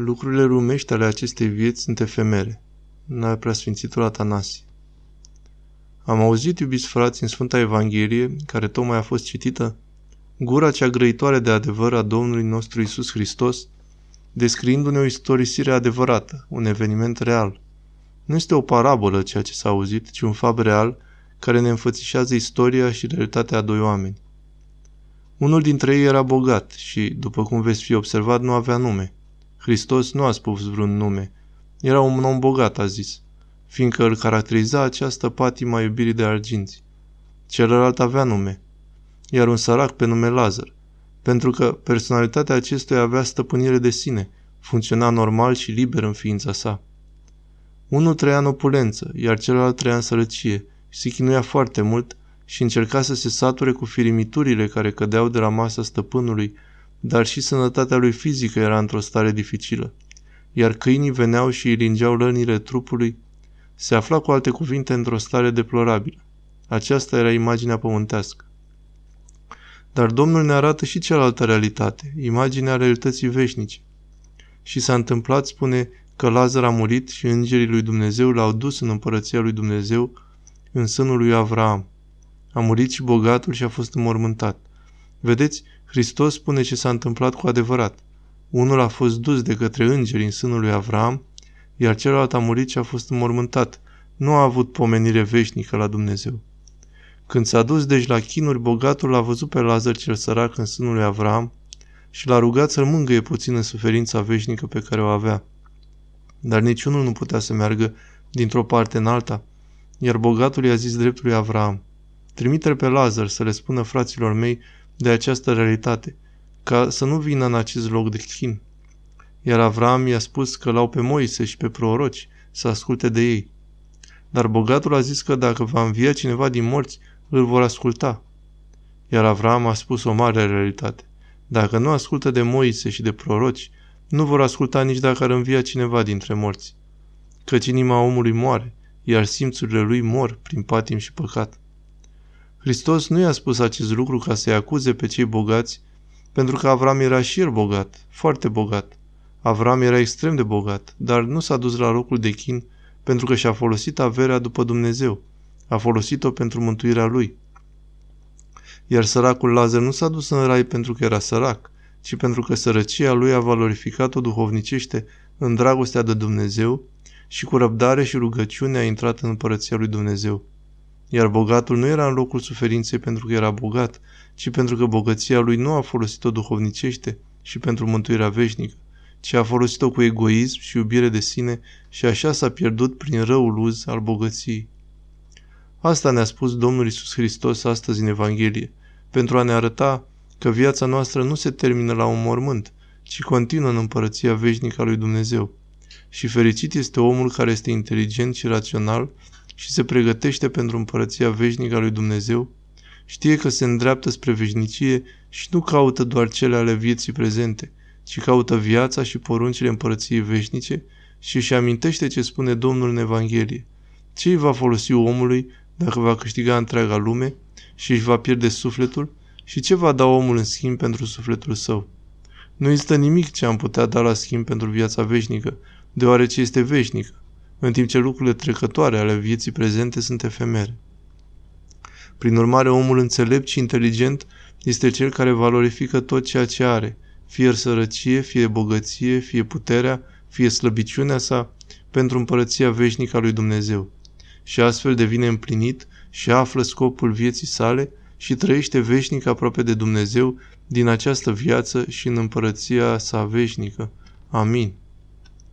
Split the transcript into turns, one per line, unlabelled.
Lucrurile rumești ale acestei vieți sunt efemere. N-a preasfințitul Atanasie. Am auzit, iubiți frați, în Sfânta Evanghelie, care tocmai a fost citită, gura cea grăitoare de adevăr a Domnului nostru Isus Hristos, descriindu-ne o istorisire adevărată, un eveniment real. Nu este o parabolă ceea ce s-a auzit, ci un fapt real care ne înfățișează istoria și realitatea a doi oameni. Unul dintre ei era bogat și, după cum veți fi observat, nu avea nume. Hristos nu a spus vreun nume. Era un om bogat, a zis, fiindcă îl caracteriza această patima iubirii de arginți. Celălalt avea nume, iar un sărac pe nume Lazar, pentru că personalitatea acestuia avea stăpânire de sine, funcționa normal și liber în ființa sa. Unul trăia în opulență, iar celălalt trăia în sărăcie și se chinuia foarte mult și încerca să se sature cu firimiturile care cădeau de la masa stăpânului, dar și sănătatea lui fizică era într-o stare dificilă. Iar câinii veneau și îi lingeau lănile trupului, se afla cu alte cuvinte într-o stare deplorabilă. Aceasta era imaginea pământească. Dar Domnul ne arată și cealaltă realitate, imaginea realității veșnice. Și s-a întâmplat, spune, că Lazar a murit și îngerii lui Dumnezeu l-au dus în împărăția lui Dumnezeu, în sânul lui Avraam. A murit și bogatul și a fost înmormântat. Vedeți, Hristos spune ce s-a întâmplat cu adevărat. Unul a fost dus de către îngeri în sânul lui Avram, iar celălalt a murit și a fost înmormântat. Nu a avut pomenire veșnică la Dumnezeu. Când s-a dus deci la chinuri, bogatul l-a văzut pe Lazar cel sărac în sânul lui Avram și l-a rugat să-l mângâie puțin în suferința veșnică pe care o avea. Dar niciunul nu putea să meargă dintr-o parte în alta, iar bogatul i-a zis dreptului Avram, trimite pe Lazar să le spună fraților mei de această realitate, ca să nu vină în acest loc de chin. Iar Avram i-a spus că l-au pe Moise și pe proroci să asculte de ei. Dar bogatul a zis că dacă va învia cineva din morți, îl vor asculta. Iar Avram a spus o mare realitate. Dacă nu ascultă de Moise și de proroci, nu vor asculta nici dacă ar învia cineva dintre morți. Căci inima omului moare, iar simțurile lui mor prin patim și păcat. Hristos nu i-a spus acest lucru ca să-i acuze pe cei bogați, pentru că Avram era și el bogat, foarte bogat. Avram era extrem de bogat, dar nu s-a dus la locul de chin pentru că și-a folosit averea după Dumnezeu. A folosit-o pentru mântuirea lui. Iar săracul Lazar nu s-a dus în rai pentru că era sărac, ci pentru că sărăcia lui a valorificat-o duhovnicește în dragostea de Dumnezeu și cu răbdare și rugăciune a intrat în împărăția lui Dumnezeu. Iar bogatul nu era în locul suferinței pentru că era bogat, ci pentru că bogăția lui nu a folosit-o duhovnicește și pentru mântuirea veșnică, ci a folosit-o cu egoism și iubire de sine și așa s-a pierdut prin răul uz al bogăției. Asta ne-a spus Domnul Isus Hristos astăzi în Evanghelie, pentru a ne arăta că viața noastră nu se termină la un mormânt, ci continuă în împărăția veșnică a lui Dumnezeu. Și fericit este omul care este inteligent și rațional și se pregătește pentru împărăția veșnică a lui Dumnezeu, știe că se îndreaptă spre veșnicie și nu caută doar cele ale vieții prezente, ci caută viața și poruncile împărăției veșnice și își amintește ce spune Domnul în Evanghelie. Ce îi va folosi omului dacă va câștiga întreaga lume și își va pierde sufletul și ce va da omul în schimb pentru sufletul său? Nu există nimic ce am putea da la schimb pentru viața veșnică, deoarece este veșnică în timp ce lucrurile trecătoare ale vieții prezente sunt efemere. Prin urmare, omul înțelept și inteligent este cel care valorifică tot ceea ce are, fie sărăcie, fie bogăție, fie puterea, fie slăbiciunea sa, pentru împărăția veșnică a lui Dumnezeu. Și astfel devine împlinit și află scopul vieții sale și trăiește veșnic aproape de Dumnezeu din această viață și în împărăția sa veșnică. Amin.